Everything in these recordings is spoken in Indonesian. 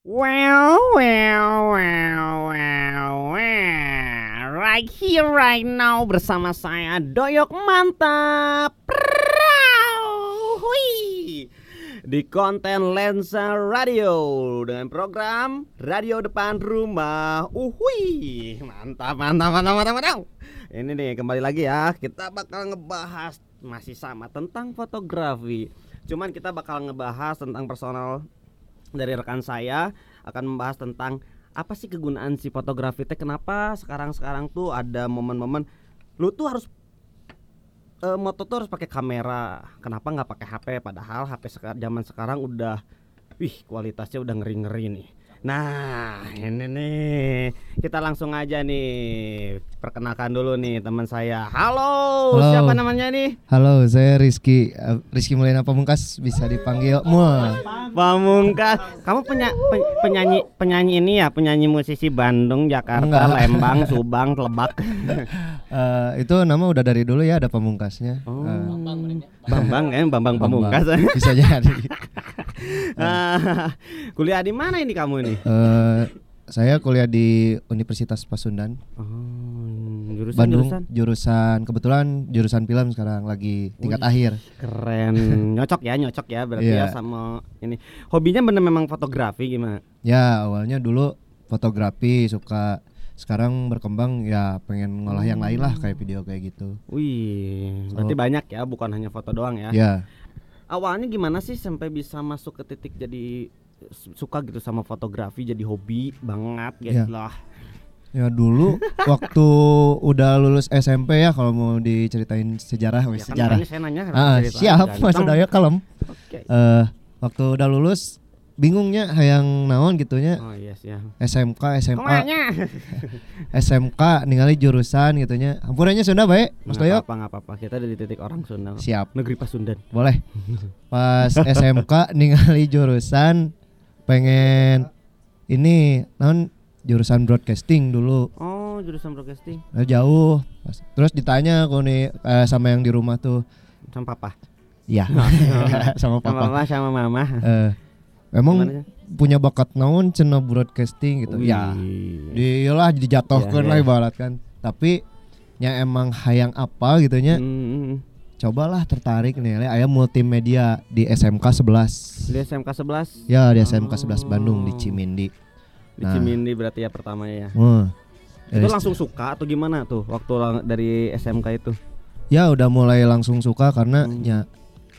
Well, well, well, well, well. Right here, right now bersama saya Doyok Mantap. Di konten Lensa Radio dengan program Radio Depan Rumah. Uhui. Mantap, mantap, mantap, mantap, mantap. Ini nih kembali lagi ya. Kita bakal ngebahas masih sama tentang fotografi. Cuman kita bakal ngebahas tentang personal dari rekan saya akan membahas tentang apa sih kegunaan si fotografi teh kenapa sekarang-sekarang tuh ada momen-momen lu tuh harus eh, moto tuh harus pakai kamera. Kenapa nggak pakai HP padahal HP sekarang zaman sekarang udah wih kualitasnya udah ngeri-ngeri nih Nah ini nih kita langsung aja nih perkenalkan dulu nih teman saya. Halo, Halo. siapa namanya nih? Halo, saya Rizky eh, Rizky Mulyana Pamungkas bisa dipanggil Mua. Pamungkas. Kamu penya, pe- penyanyi penyanyi ini ya, penyanyi musisi Bandung, Jakarta, Enggak. Lembang, Subang, Lebak. Eh, itu nama udah dari dulu ya ada Pamungkasnya. Oh. Eh, Bambang kan, Bambang Pamungkas. Bisa jadi. Ah, Kuliah di mana ini kamu ini? Eh, saya kuliah di Universitas Pasundan, Oh, jurusan Bandung. jurusan. Jurusan kebetulan jurusan film sekarang lagi tingkat akhir. Keren, nyocok ya, nyocok ya berarti ya Iya. sama ini. Hobinya bener memang fotografi gimana? Ya, awalnya dulu fotografi suka sekarang berkembang ya pengen ngolah yang lain lah kayak video kayak gitu. Wih, berarti banyak ya, bukan hanya foto doang ya. Ya, Awalnya gimana sih sampai bisa masuk ke titik jadi su- suka gitu sama fotografi jadi hobi banget gitu Iya. lah. Ya dulu waktu udah lulus SMP ya kalau mau diceritain sejarah Ya kan sejarah. makanya saya nanya Ah, siap. Mas Daya kalem. Oke. Eh waktu udah lulus bingungnya hayang naon gitunya Oh iya siap. SMK SMA Ke mana? SMK ningali jurusan gitunya Hampurannya Sunda baik Mas Doyok apa nggak apa-apa. Kita ada di titik orang Sunda. siap Negeri Pasundan. boleh pas SMK ningali jurusan pengen ini naon jurusan broadcasting dulu Oh, jurusan broadcasting Nah, jauh Pas- terus ditanya aku nih eh, sama yang di rumah tuh sama papa. Iya Sama sama papa mama sama mama. Eh, emang Gimana punya bakat naon cina broadcasting gitu ya Wih. dilah dijatuhkan Iya, lah iya. ibarat kan tapi yang emang hayang apa gitu nya Hmm, cobalah tertarik nih Le, aya multimedia di SMK 11 di SMK 11 ya di SMK 11 Oh. Bandung di Cimindi di Nah. Cimindi berarti ya pertama ya. Wah. Itu langsung suka atau gimana tuh waktu dari SMK itu? ya udah mulai langsung suka karena Hmm. ya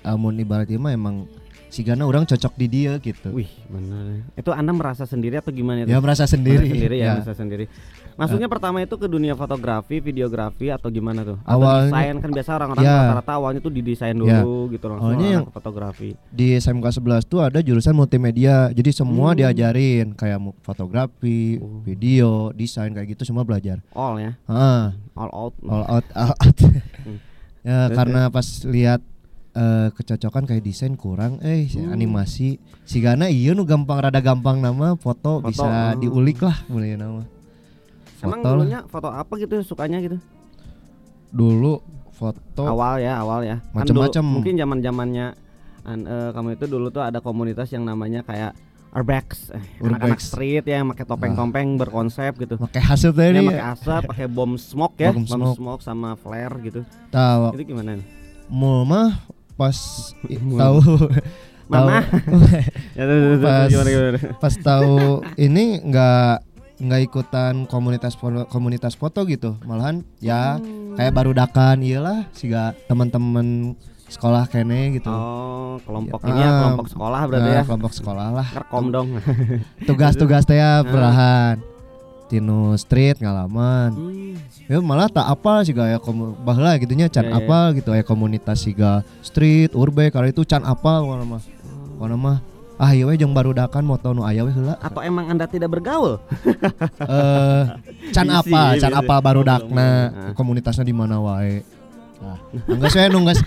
amun ibaratnya mah emang si Gana orang cocok di dia gitu Wih, benar. Itu Anda merasa sendiri atau gimana itu? ya merasa sendiri, Merasa sendiri ya, Ya. merasa sendiri. Masuknya pertama itu ke dunia fotografi, videografi atau gimana tuh? Awalnya- desain kan biasa orang-orang Ya. rata-rata awalnya tuh didesain dulu Ya. gitu langsung Awalnya orang yang- ke fotografi. di SMK 11 tuh ada jurusan multimedia jadi semua Hmm. diajarin kayak fotografi Oh. video desain kayak gitu semua belajar All ya, ah all out. all out all out Hmm. ya karena pas lihat eh, kecocokan kayak desain kurang eh Hmm. animasi si Gana iya nu gampang rada gampang nama foto, Foto, bisa ah. diulik lah mulai nama Emang foto lah. dulunya foto apa gitu sukanya gitu? dulu foto Awal ya, awal ya. Kan Macem-macem. dulu- mungkin zaman-zamannya an- eh, kamu itu dulu tuh ada komunitas yang namanya kayak Urbex, eh, anak-anak street ya yang pakai topeng-topeng berkonsep gitu. pakai hasil tadi Ya, ya, pakai asap, pakai bom smoke ya, Bom bom smoke. smoke sama flare gitu. tahu Itu gimana? mul mah pas tahu Mama. tahu- Ya, Pas- pas tahu ini nggak nggak ikutan komunitas foto, komunitas foto gitu malahan ya Hmm. kayak baru dakan iyalah sih teman-teman sekolah kene gitu Oh, kelompok Ya, ini ya, ah, kelompok sekolah berarti Nah, ya. kelompok sekolah lah Rekom dong. tugas-tugas teh Ah. ya perlahan tinu street ngalaman Hmm. ya malah tak apa sih ya komu bahlah gitunya can Ya, ya. apa gitu ya komunitas siga street urbe kalau itu can apa mana mah mana mah ah iya jeung baru dakan moto nu aya we heula Atau emang Anda tidak bergaul? eh can apa can apa baru dakna belum. komunitasnya di mana wae nah nunggas we nunggas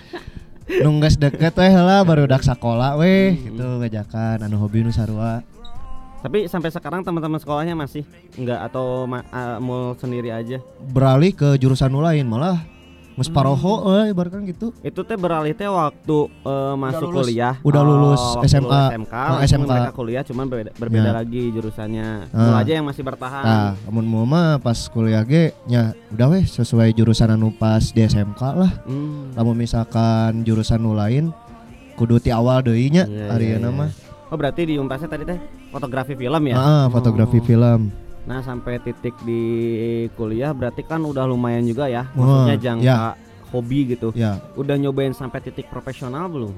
nunggas deket we heula baru dak sakola we Hmm. gitu ngajakan anu hobi nu sarua Tapi sampai sekarang teman-teman sekolahnya masih enggak atau ma- ah, mul sendiri aja. beralih ke jurusan nu lain malah Mus paroho euy ibaratkan gitu. Itu teh beralih teh waktu eh, masuk lulus. kuliah. Udah lulus waktu SMK. lulus SMK, Oh, SMK. mereka kuliah cuman berbeda, berbeda Ya. lagi jurusannya. Ah. Lu aja yang masih bertahan. Nah, amun mau mah pas kuliah ge nya udah weh sesuai jurusan anu pas di SMK lah. Hmm. Lamun misalkan jurusan nu lain kudu ti awal deui nya Iya, Ariana iya, mah. Oh berarti di Untasnya tadi teh fotografi film ya? Heeh, fotografi Oh. film. Nah sampai titik di kuliah berarti kan udah lumayan juga ya Maksudnya jangka ya. hobi gitu Ya, Udah nyobain sampai titik profesional belum?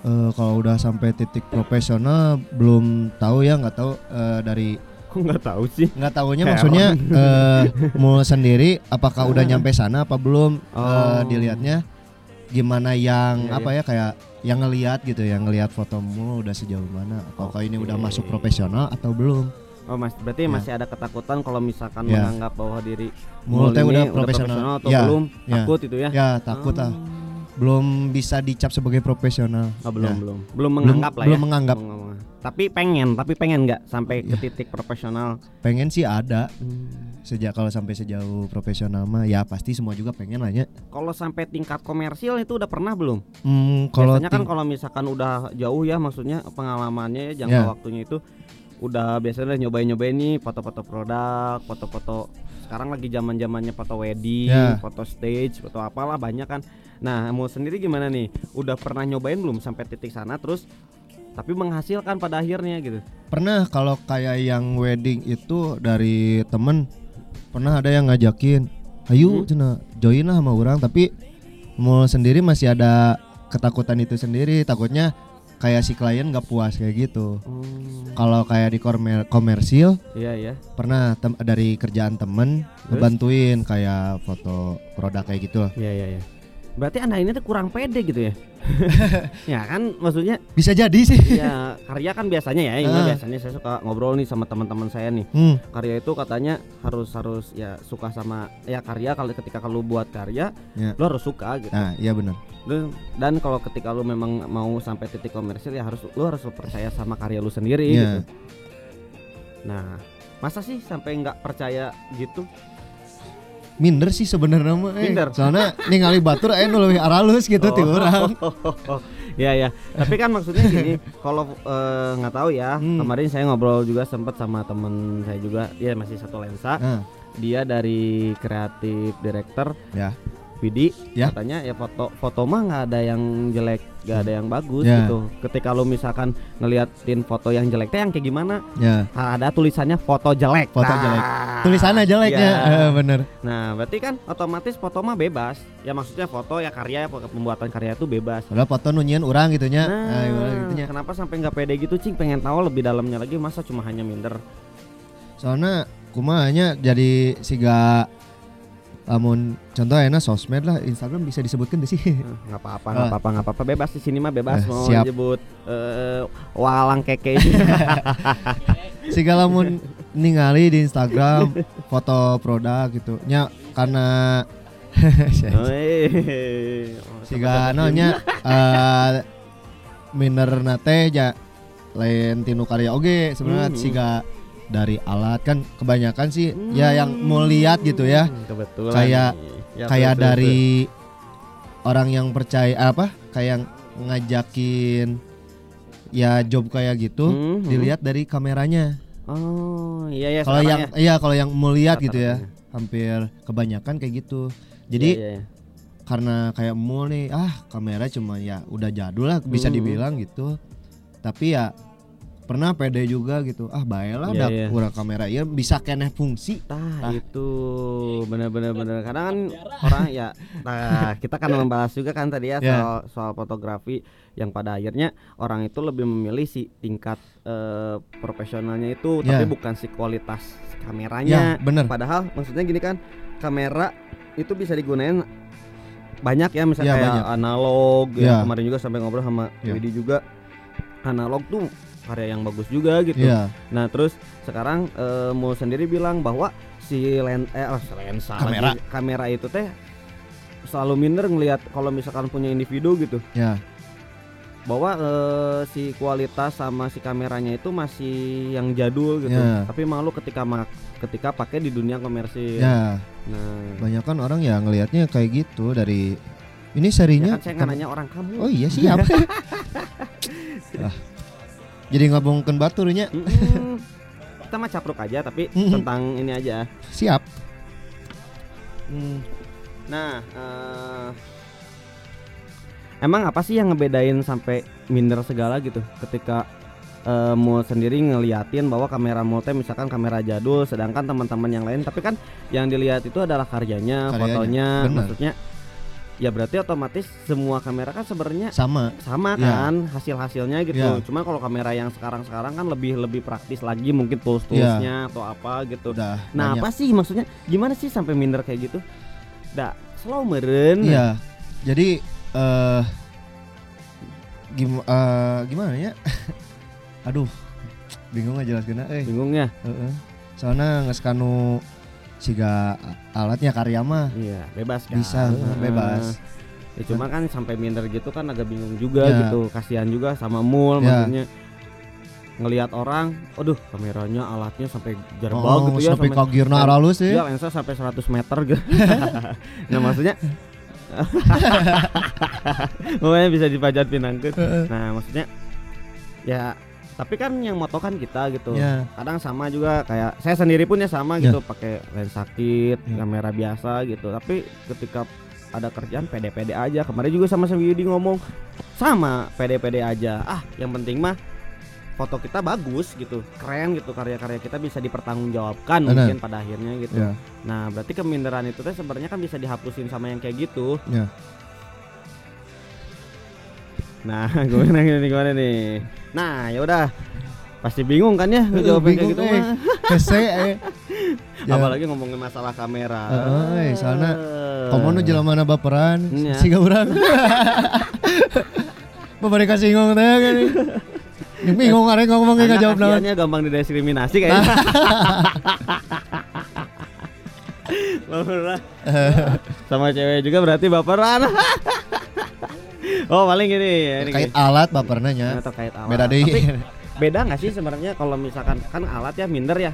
eh, kalau udah sampai titik profesional belum tahu ya nggak tahu eh, dari Kok nggak tahu sih? nggak tahunya Hewan. maksudnya eh, mau sendiri apakah udah nyampe sana apa belum eh, Oh. dilihatnya gimana yang Iya, apa ya kayak yang ngelihat gitu yang ngelihat fotomu udah sejauh mana apakah ini udah masuk profesional atau belum Oh mas, berarti Ya. masih ada ketakutan kalau misalkan Ya. menganggap bahwa diri Mul teh ini udah profesional. atau Ya, belum? ya. Takut itu ya? ya takut lah belum bisa dicap sebagai profesional Oh, belum, Ya. belum, belum menganggap lah belum ya. menganggap. Belum menganggap. Tapi pengen, tapi pengen nggak sampai ke Ya. titik profesional? pengen sih ada sejak kalau sampai sejauh profesional mah ya pasti semua juga pengen lah ya Kalau sampai tingkat komersil itu udah pernah belum? hmm, kalau biasanya kan kalau misalkan udah jauh ya maksudnya pengalamannya ya jangka Ya. waktunya itu udah biasanya udah nyobain-nyobain nih foto-foto produk, foto-foto sekarang lagi zaman-zamannya foto wedding, Ya. foto stage, foto apalah banyak kan. Nah, mau sendiri gimana nih? Udah pernah nyobain belum sampai titik sana terus tapi menghasilkan pada akhirnya gitu. pernah kalau kayak yang wedding itu dari temen pernah ada yang ngajakin ayo Hmm. cina join lah sama orang tapi mau sendiri masih ada ketakutan itu sendiri takutnya kayak si klien nggak puas kayak gitu kalau kayak di komer- komersil Iya ya. pernah dari kerjaan temen Terus? ngebantuin kayak foto produk kayak gitu Iya iya iya. Berarti anda ini tuh kurang pede gitu ya? ya kan maksudnya bisa jadi sih ya karya kan biasanya ya, ini Ah. biasanya saya suka ngobrol nih sama teman-teman saya nih. hmm, Karya itu katanya harus harus ya suka sama ya karya kalau ketika kalau buat karya Ya. lu harus suka gitu. nah iya benar Lu- dan kalau ketika lu memang mau sampai titik komersil ya harus lu harus percaya sama karya lu sendiri Iya. gitu. Nah, masa sih sampai nggak percaya gitu? Minder sih sebenarnya mah eh. Minder. soalnya ningali batur eh nu leuwih aralus gitu ti urang ya ya. Tapi kan maksudnya gini, kalau eh, nggak tahu ya. Hmm. Kemarin saya ngobrol juga sempat sama temen saya juga, dia masih satu lensa. nah, Dia dari kreatif director ya Vidi Ya. katanya ya foto foto mah nggak ada yang jelek nggak ada yang bagus Ya. gitu. Ketika lu misalkan ngeliatin foto yang jelek teh yang kayak gimana? Ya. Ada tulisannya foto jelek. Foto Nah, jelek. tulisannya jeleknya Ya. eh, bener. Nah berarti kan otomatis foto mah bebas. Ya maksudnya foto ya karya pembuatan karya itu bebas. Padahal foto nunyian orang gitunya nah ah, ibarat gitunya. kenapa sampai nggak pede gitu cing? Pengen tahu lebih dalamnya lagi masa cuma hanya minder? Soalnya kumanya jadi siga lamun contoh enak sosmed lah Instagram bisa disebutkan deh sih Nah, nggak apa-apa nggak Ah. apa-apa nggak apa-apa bebas di sini mah bebas Eh, mau siap. nyebut eh, walang keke siga lamun ningali di Instagram foto produk gitu nya karena Oh, siga namanya eh minder nate ja lain tinu karya oge sebenarnya Mhm. siga dari alat kan kebanyakan sih ya yang mau lihat gitu ya Hmm, kebetulan Kayak-. Ya, kayak betul, dari orang yang percaya apa kayak ngajakin ya job kayak gitu betul. Hmm, hmm. dilihat dari kameranya oh iya ya kalau yang iya kalau yang mau lihat gitu ya Rata-ratanya. hampir kebanyakan kayak gitu jadi Iya, iya, iya. karena kayak mall nih ah kamera cuma ya udah jadul lah bisa Mhm. dibilang gitu tapi ya pernah pede juga gitu ah baiklah Iya, ada iya. kurang kamera ya bisa keneh fungsi Tah Ah. itu benar-benar benar karena kan orang ya nah kita kan membahas juga kan tadi ya Ya. soal soal fotografi yang pada akhirnya orang itu lebih memilih si tingkat eh, profesionalnya itu tapi Ya. bukan si kualitas ya kameranya bener padahal maksudnya gini kan kamera itu bisa digunain banyak ya misalnya Ya, kayak banyak. analog ya. Ya. kemarin juga sampai ngobrol sama Ya. Widi juga analog tuh karya yang bagus juga gitu Iya Nah terus sekarang eh, mau sendiri bilang bahwa si len eh oh, lensa Kamera. lagi, kamera itu teh selalu minder ngelihat kalau misalkan punya individu gitu. ya bahwa eh, si kualitas sama si kameranya itu masih yang jadul gitu. Ya. Tapi malu ketika mak ketika pakai di dunia komersil. Ya, Nah, banyak kan orang ya ngelihatnya kayak gitu dari ini ya serinya. kan saya nggak nanya orang kamu. Oh iya siap. Ah, Jadi ngabungkan baturnya Mm-mm. Kita mah capruk aja tapi Mm-mm. tentang ini aja. siap. Hmm. Nah, eh, emang apa sih yang ngebedain sampai minder segala gitu ketika eh, Mul sendiri ngeliatin bahwa kamera teh misalkan kamera jadul sedangkan teman-teman yang lain tapi kan yang dilihat itu adalah karyanya, Karyanya, fotonya, benar. maksudnya ya berarti otomatis semua kamera kan sebenarnya Sama. sama Ya. kan hasil-hasilnya gitu. Ya. Cuma kalau kamera yang sekarang-sekarang kan lebih lebih praktis lagi mungkin tools-toolsnya atau apa gitu. Udah. Nah banyak. apa sih maksudnya gimana sih sampai minder kayak gitu? Da slow meren. Iya. Jadi eh gim eh, gimana ya? Aduh, bingung aja jelaskeun eh. Bingung ya? Heeh. Soalnya ngeskanu siga alatnya karya mah Iya bebas kan. bisa Heeh. bebas. Ya cuma kan sampai minder gitu kan agak bingung juga Ya. gitu. Kasihan juga sama mul Ya. maksudnya ngelihat orang, aduh kameranya alatnya sampai jarbol Oh, gitu ya sampai kagirna dan- aralus ya. Ya lensa sampai 100 meter gitu. nah maksudnya Pokoknya bisa dipajat pinangkeun. Nah maksudnya ya tapi kan yang moto kan kita gitu. Ya. Kadang sama juga kayak saya sendiri pun ya sama Ya. gitu pakai lensa kit, Ya. kamera biasa gitu. Tapi ketika ada kerjaan pede-pede aja. Kemarin juga sama sama Yudi ngomong sama pede-pede aja. Ah yang penting mah foto kita bagus gitu, keren gitu karya-karya kita bisa dipertanggungjawabkan Benar. mungkin pada akhirnya gitu. Ya. Nah, berarti keminderan itu teh sebenarnya kan bisa dihapusin sama yang kayak gitu. Ya. Nah, gimana nih gimana nih? Nah, ya udah. Pasti bingung kan ya ngejawabin kayak gitu Bingung, eh. mah. Hese eh. Ya. Apalagi ngomongin masalah kamera. Heeh, eh, soalnya Eh. Komo nu jelamana baperan, Iya. siga urang. Bapak singgung teh kan. Bingung arek ngomong Anak enggak jawab naon. gampang didiskriminasi kayaknya. Baperan. Sama cewek juga berarti baperan. Oh, paling gini ya ini. Terkait gini. alat baperna nya. Nah, terkait alat. Beda. Tapi beda nggak sih sebenarnya kalau misalkan kan alat ya minder ya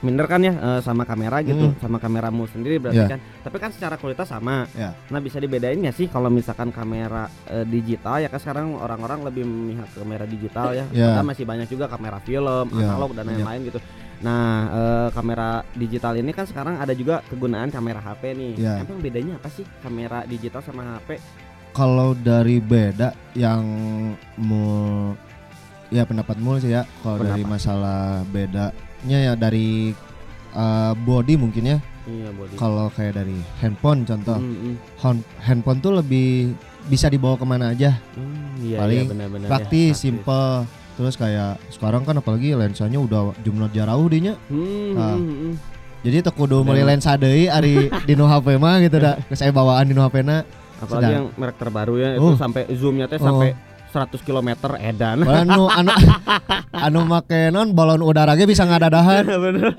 minder kan ya eh, sama kamera gitu Hmm. sama kameramu sendiri berarti Ya. kan tapi kan secara kualitas sama Ya. nah bisa dibedain nggak sih kalau misalkan kamera eh, digital ya kan sekarang orang-orang lebih memihak kamera digital ya Ya. Padahal masih banyak juga kamera film Ya, analog dan banyak. lain-lain gitu nah eh, kamera digital ini kan sekarang ada juga kegunaan kamera HP nih Ya. emang bedanya apa sih kamera digital sama HP Kalau dari beda yang mau ya pendapat mul sih ya. Kalau dari masalah bedanya ya dari uh, body mungkin ya. iya body Kalau kayak dari handphone contoh, Hmm, hmm. Hon- handphone tuh lebih bisa dibawa ke mana aja. Hmm, iya, Paling iya, benar-benar ya, praktis, simple. Terus kayak sekarang kan apalagi lensanya udah jumlah jauh dinya. Hmm, Ah. hmm, hmm. Jadi teu kudu Bener. meuli lensa deui ari di HP mah gitu dah. Geus aya bawaan di nu HP-na. Apalagi Sedang. yang merek terbaru ya Oh. itu sampai zoomnya teh Oh. sampai 100 km edan. Anu anu anu make non balon udara ge bisa ngadadahan. bener.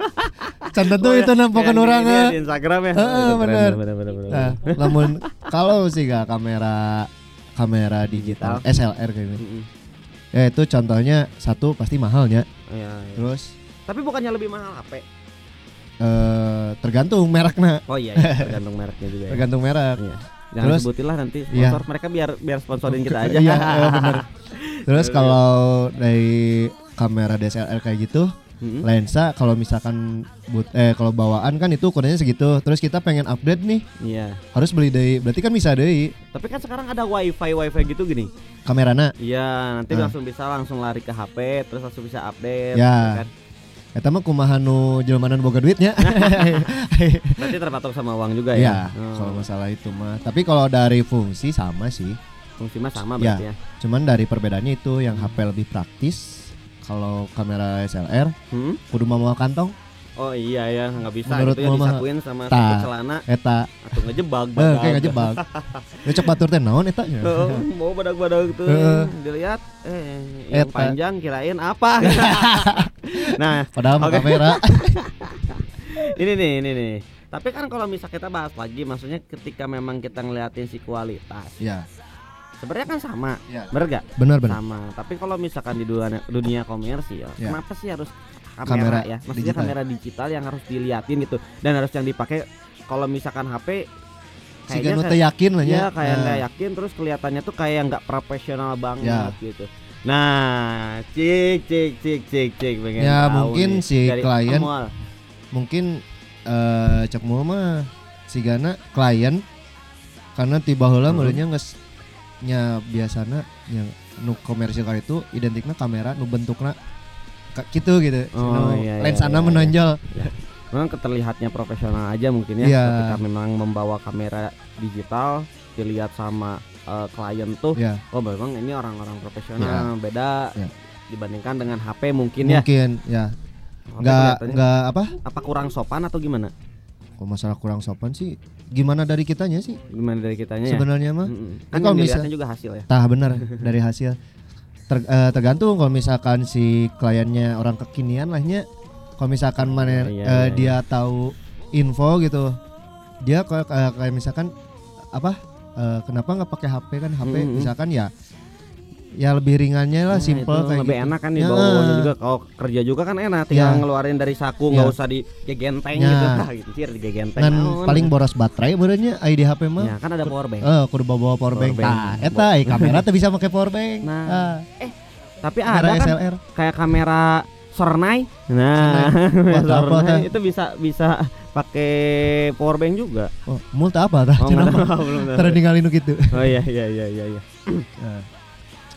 Can tentu Oh, itu ya, nampokan orang ya, di Instagram ya. Heeh, Itu keren, bener. bener, bener, bener. Nah, namun kalau sih gak kamera kamera digital SLR kayak gitu. Ya itu contohnya satu pasti mahalnya. Iya, iya. Terus Tapi bukannya lebih mahal HP? eh tergantung mereknya, Oh iya, iya, tergantung mereknya juga ya. tergantung merek. Iya. Jangan Terus- sebutin lah nanti Iya. sponsor mereka biar biar sponsorin kita aja. Iya, iya, bener. Terus Iya, iya. kalau dari kamera DSLR kayak gitu, Mm-mm. lensa kalau misalkan but eh kalau bawaan kan itu ukurannya segitu. Terus kita pengen upgrade nih, Iya. harus beli deui. Berarti kan bisa deui Tapi kan sekarang ada wifi wifi gitu gini. kamerana. Iya, nanti Ah. langsung bisa langsung lari ke HP, terus langsung bisa update. Ya. kan? Eta mah kumaha nu jelemanan boga duitnya. Berarti terpatok sama uang juga Iya, ya. Oh. kalau masalah itu mah. Tapi kalau dari fungsi sama sih. fungsi mah sama Ya. berarti ya. Cuman dari perbedaannya itu yang HP lebih praktis. Kalau kamera SLR Hmm? kudu mau kantong Oh iya ya, nggak bisa Menurut gitu ya Mama, disakuin sama ta. satu celana eta atau ngejebak eh badak. kayak ngejebak. Ya cek batur teh naon eta nya. Oh, mau badak-badak tuh Heeh. dilihat eh yang Eta. panjang kirain apa nah Padahal Oke. kamera. ini nih ini nih tapi kan kalau misal kita bahas lagi maksudnya ketika memang kita ngeliatin si kualitas ya. sebenarnya kan sama Ya. bener gak Benar benar. sama tapi kalau misalkan di dunia dunia komersial Ya. kenapa sih harus kamera, Kamera ya maksudnya digital. kamera digital yang harus diliatin gitu dan harus yang dipakai kalau misalkan HP kayaknya kayak- yakin lah ya nya. kayak Nah, nggak yakin terus kelihatannya tuh kayak nggak profesional banget Ya. gitu nah cik cik cik cik cik pengen Ya, tahu mungkin nih. si Dari klien Amol. mungkin eh cek mau mah sigana klien karena tiba heula Hmm. mulanya geus nya biasana yang nu komersial itu identiknya kamera nu bentukna ka- gitu gitu. Oh, Nu iya, iya, lensana iya, menonjol. memang keterlihatnya profesional aja mungkin ya Iya. ketika memang membawa kamera digital dilihat sama eh, klien tuh ya oh memang ini orang-orang profesional beda Ya. dibandingkan dengan HP mungkin ya. Mungkin ya. Nggak nggak apa? Apa kurang sopan atau gimana? Kalau masalah kurang sopan sih gimana dari kitanya sih? Gimana dari kitanya ya? Sebenarnya mah. Mm-mm. Tapi kan kalau yang misal- dilihatnya juga hasil ya. Tah benar. Dari hasil Ter- eh, tergantung kalau misalkan si kliennya orang kekinian lahnya kalau misalkan mana Iya, iya, eh, iya, dia tahu info gitu dia kayak kayak, kayak misalkan apa eh, kenapa nggak pakai HP kan? HP Mm-mm. misalkan ya ya lebih ringannya lah Nah, simple kayak lebih gitu. enak kan nih Ya, juga kalau kerja juga kan enak tinggal Ya. ngeluarin dari saku nggak Ya. usah digegenteng Ya. gitu ah gitu sih digegenteng naon. paling boros baterai benernya ID HP mah ya kan ada power bank eh kudu bawa power bank, Power bank. Nah, eta eh, kamera tuh bisa pakai power bank Nah, Ah, tapi kamera ada kan SLR kayak kamera Sornai nah Sornai tah? itu bisa bisa pakai power bank juga oh, multa apa tah oh, belum. Tara ninggalin gitu oh iya iya iya iya iya.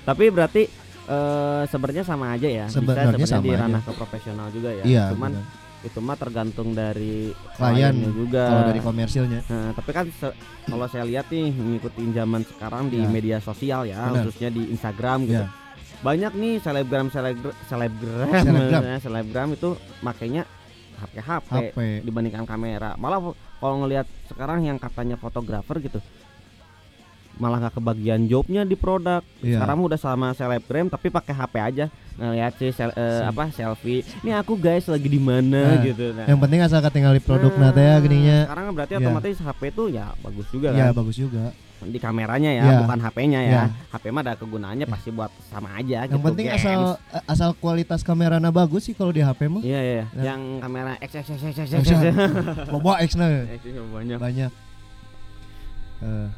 Tapi berarti eh, sebenarnya sama aja ya Sebenarnya bisa sebenarnya sama di aja. ranah ke profesional juga ya iya cuman bener. itu mah tergantung dari Klien, juga kalau dari komersilnya Nah, tapi kan se- kalau saya lihat nih ngikutin zaman sekarang di Ya. media sosial ya, Benar. khususnya di Instagram gitu. Ya. Banyak nih selebgram selebgram selebgram Selebgram. eh, selebgram itu makainya HP HP HP dibandingkan kamera. Malah kalau ngelihat sekarang yang katanya fotografer gitu malah nggak kebagian jobnya di produk. Iya. Sekarang udah sama selebgram tapi pakai HP aja ngeliat sih sel- eh, Si. apa selfie. Ini aku guys lagi di mana Nah, gitu. Nah, yang penting asal ketinggalan produk Nah, nate ya gininya Sekarang berarti Iya. otomatis HP itu ya bagus juga ya kan bagus juga di kameranya ya, Iya. bukan HP-nya ya. Iya. HP mah ada kegunaannya pasti buat sama aja yang gitu. penting gengs. asal asal kualitas kameranya bagus sih kalau di HP mah Iya iya, Ya. yang kamera X X X X X X. Loba X nah X itu banyak. banyak Eh,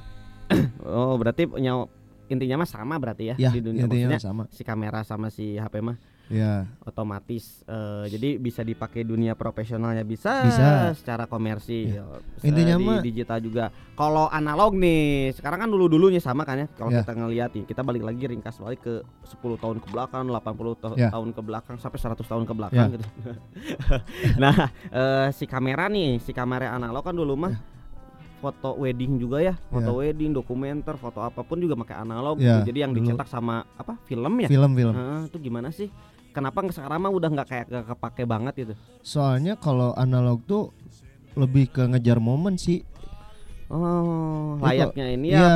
Oh, berarti punya intinya mah sama berarti ya, ya di dunia intinya maksudnya sama si kamera sama si HP mah ya otomatis eh, jadi bisa dipakai dunia profesionalnya bisa, Bisa. secara komersil bisa Intinya di mah- digital juga kalau analog nih sekarang kan dulu dulunya sama kan ya kalau Ya. kita ngeliat nih kita balik lagi ringkas balik ke 10 tahun ke belakang 80 ta- Ya. tahun ke belakang sampai 100 tahun ke belakang Ya. gitu nah eh, si kamera nih si kamera analog kan dulu mah foto wedding juga ya foto wedding dokumenter foto apa pun juga pakai analog Ya, gitu. jadi yang dulu. dicetak sama apa film ya film film Heeh, itu gimana sih? Kenapa sekarang mah udah nggak kayak nggak kepake banget gitu? soalnya kalau analog tuh lebih ke ngejar momen sih Oh, Itu- layaknya ini ya iya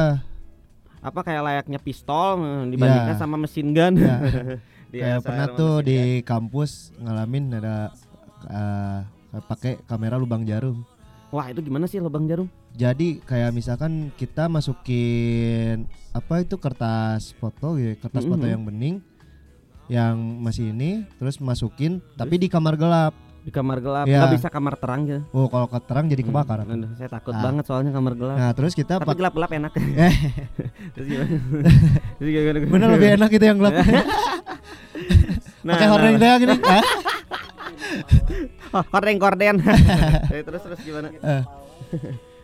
apa kayak layaknya pistol eh, dibandingkan Ya. sama mesin gun. Di kayak pernah tuh di gun. kampus ngalamin ada eh, pakai kamera lubang jarum Wah, itu gimana sih lubang jarum? Jadi kayak misalkan kita masukin apa itu kertas foto gitu, ya, kertas foto Mhm. yang bening yang masih ini terus masukin tapi di kamar gelap. Di kamar gelap, Ya. nggak bisa kamar terang gitu. Oh, kalau keterang jadi kebakaran. Hmm, aduh, saya takut Ah. banget soalnya kamar gelap. Nah, terus kita Tapi pak gelap-gelap enak. Terus gimana? Terus gimana? bener lebih enak itu yang gelap. Nah, Pakai nah, hordeng nah. gini. Oh, korden terus terus gimana? eh.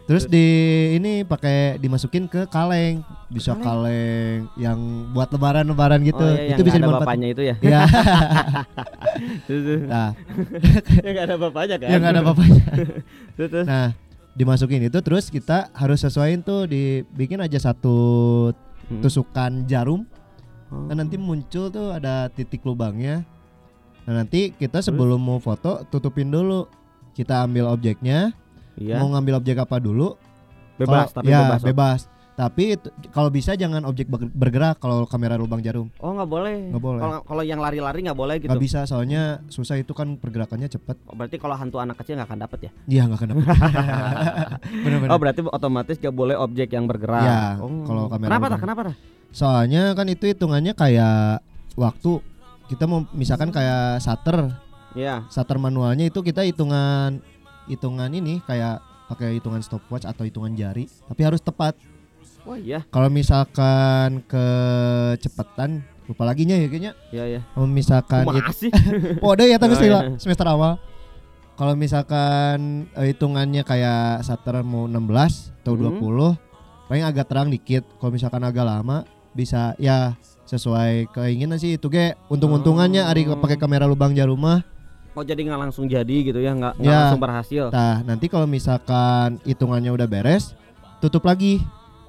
Terus di ini pakai dimasukin ke kaleng, bisa kaleng yang buat lebaran-lebaran gitu. oh, iya, itu yang bisa ada dimanfaatkan. bapaknya itu ya. Ya, Terus, terus. nah, yang nggak ada bapaknya kan? yang nggak ada bapaknya. Terus, terus. Nah, dimasukin itu terus kita harus sesuaiin tuh dibikin aja satu Hmm. tusukan jarum. Oh. Nah, nanti muncul tuh ada titik lubangnya. Nah, nanti kita sebelum mau foto tutupin dulu. Kita ambil objeknya, Iya. mau ngambil objek apa dulu? Bebas Kalau- tapi ya, bebas. oh. bebas. Tapi kalau bisa jangan objek ber- bergerak kalau kamera lubang jarum. Oh nggak boleh. Nggak boleh. Kalau kalau yang lari-lari nggak boleh gitu. Nggak bisa soalnya susah itu kan pergerakannya cepet. Oh, Berarti kalau hantu anak kecil nggak akan dapet ya? Iya nggak kena. Bener-bener. Oh berarti otomatis nggak boleh objek yang bergerak. Ya, oh. kalau kamera Kenapa tak? Kenapa tak? Soalnya kan itu hitungannya kayak waktu kita mau misalkan kayak shutter, Iya. shutter manualnya itu kita hitungan hitungan ini kayak pakai hitungan stopwatch atau hitungan jari, tapi harus tepat. Wah iya. Kalau misalkan kecepatan lupa lagi nya ya kayaknya. Iya iya. Kalau misalkan it, Kumaha sih? oh ya tapi Oh, iya. semester awal. Kalau misalkan eh, hitungannya kayak shutter mau 16 atau Hmm. 20 paling agak terang dikit. Kalau misalkan agak lama bisa ya sesuai keinginan sih itu ge untung-untungannya ari Oh. pakai kamera lubang jarum mah. Oh jadi nggak langsung jadi gitu ya? Nggak nggak Ya. langsung berhasil Nah, nanti kalau misalkan hitungannya udah beres, tutup lagi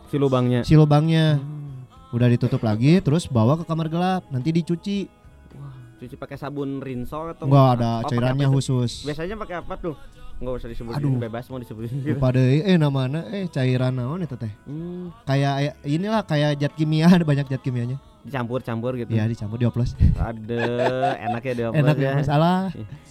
si lubangnya. si lubangnya. Hmm. Udah ditutup lagi terus bawa ke kamar gelap, nanti dicuci. Wah, cuci pakai sabun rinso atau Enggak ada Oh, cairannya khusus. Biasanya pakai apa tuh? Nggak usah disebutin Aduh. bebas mau disebutin gitu. Lupa deh eh namanya eh cairan naon itu teh. Hmm, Kayak eh, inilah kayak zat kimia ada banyak zat kimianya. Dicampur-campur gitu. Iya dicampur dioplos. Ada enak ya dioplos Enak ya. ya masalah.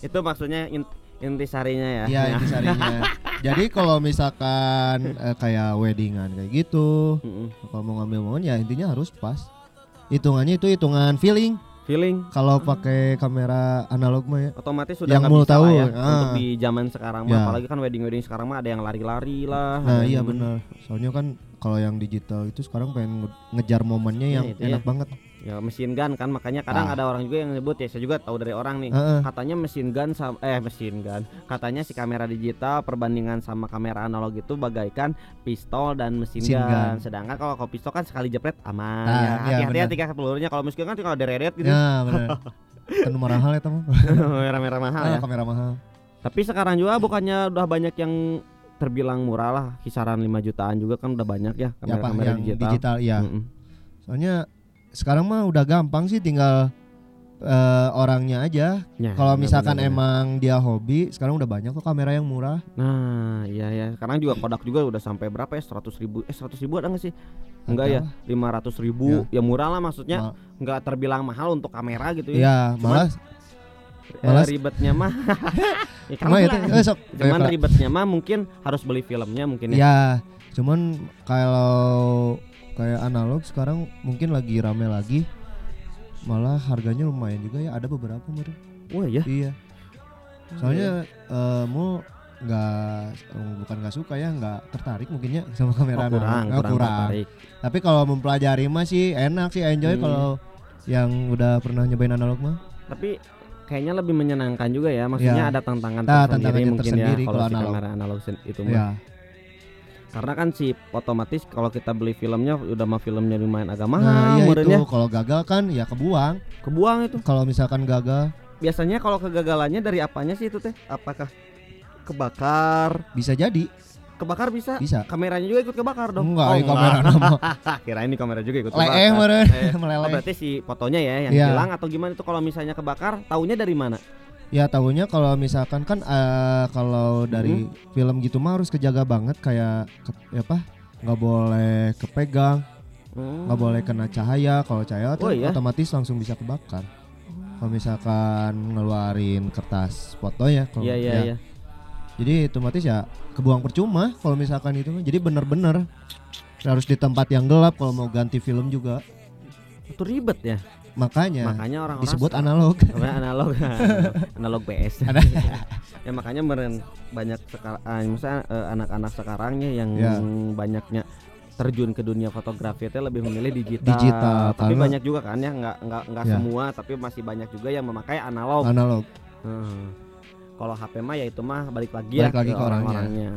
Itu maksudnya in, intisarinya ya. Iya intisarinya. Jadi kalau misalkan eh, kayak weddingan kayak gitu, Mm-mm. kalau mau ngambil momen ya intinya harus pas. Hitungannya itu hitungan feeling. Feeling Kalau pakai kamera analog mah ya. otomatis sudah Yang nggak mau bisa tahu, lah ya ah. untuk di zaman sekarang mah Ya. apalagi kan wedding wedding sekarang mah ada yang lari-lari lah Nah iya benar. Soalnya kan kalau yang digital itu sekarang pengen nge- ngejar momennya Iya, yang itu enak ya. banget. Ya mesin gun kan makanya kadang Ah. ada orang juga yang nyebut ya saya juga tahu dari orang nih Heeh. katanya mesin gun sama eh mesin gun katanya si kamera digital perbandingan sama kamera analog itu bagaikan pistol dan mesin, Mesin gun. gun. sedangkan kalau kalau pistol kan sekali jepret aman Ah, ya iya, hati-hati ya tiga pelurunya kalau mesin gun kan tinggal deret gitu Ya benar. kan nomor mahal ya teman. merah-merah mahal ya kamera mahal. tapi sekarang juga bukannya udah banyak yang terbilang murah lah kisaran 5 jutaan juga kan udah banyak ya Ya apa kamera-kamera yang digital, digital, ya. Mm-mm. Soalnya sekarang mah udah gampang sih tinggal eh, orangnya aja. Ya, Kalau misalkan benar. emang dia hobi, sekarang udah banyak kok kamera yang murah. Nah, iya ya. Sekarang juga Kodak juga udah sampai berapa ya? 100 ribu. Eh 100 ribu ada nggak sih? Nggak Enggak ya, tahu. 500 ribu. Ya murah lah maksudnya. Ma- Nggak terbilang mahal untuk kamera gitu ya. Iya, malah eh, malas. ribetnya mah. ya, Cuma itu bilang. eh, sok. Cuman ribetnya mah mungkin harus beli filmnya mungkin ya. Ya, cuman kalau kayak analog sekarang mungkin lagi rame lagi. Malah harganya lumayan juga ya, ada beberapa kemarin. Wah ya. Iya. Soalnya eh, mau nggak eh, bukan nggak suka ya nggak tertarik mungkin ya sama kamera Oh, kurang, analog. Oh, kurang, kurang. tertarik. Tapi kalau mempelajari mah sih enak sih enjoy Hmm. kalau yang udah pernah nyobain analog mah. Tapi kayaknya lebih menyenangkan juga ya. Maksudnya Ya. ada tantangan Nah, tersendiri mungkin tersendiri ya kalau si analog. kamera analog itu mah. Ya. Karena kan si otomatis kalau kita beli filmnya udah mah filmnya lumayan agak mahal, Nah, iya itu kalau gagal kan ya kebuang. kebuang itu. Kalau misalkan gagal Biasanya kalau kegagalannya dari apanya sih itu teh? Apakah kebakar? bisa jadi, Kebakar bisa. bisa. Kameranya juga ikut kebakar dong. Enggak, oh, kamera nama. Kirain ini kamera juga ikut kebakar. Eh, Oh, meleleh. berarti si fotonya ya yang Iya. hilang atau gimana itu kalau misalnya kebakar, taunya dari mana? Ya tahunya kalau misalkan kan eh, kalau dari Mm-hmm. film gitu mah harus kejaga banget kayak ke- ya apa nggak boleh kepegang, Hmm. nggak boleh kena cahaya. Kalau cahaya Oh, iya? otomatis langsung bisa kebakar. Kalau misalkan ngeluarin kertas foto ya, kalau Iya iya ya. iya. Jadi otomatis ya kebuang percuma kalau misalkan itu. Jadi bener-bener harus di tempat yang gelap kalau mau ganti film juga. Itu ribet ya. Makanya, Makanya orang-orang Iya. disebut analog. Analog analog PS ya makanya meren banyak sekarang misalnya eh, anak-anak sekarangnya yang Ya. banyaknya terjun ke dunia fotografi itu lebih memilih digital, Digital, tapi karena- banyak juga kan ya nggak nggak nggak Ya. semua tapi masih banyak juga yang memakai analog analog. Hmm. kalau HP mah ya itu mah balik lagi Balik ya lagi ke ke orangnya. orang-orangnya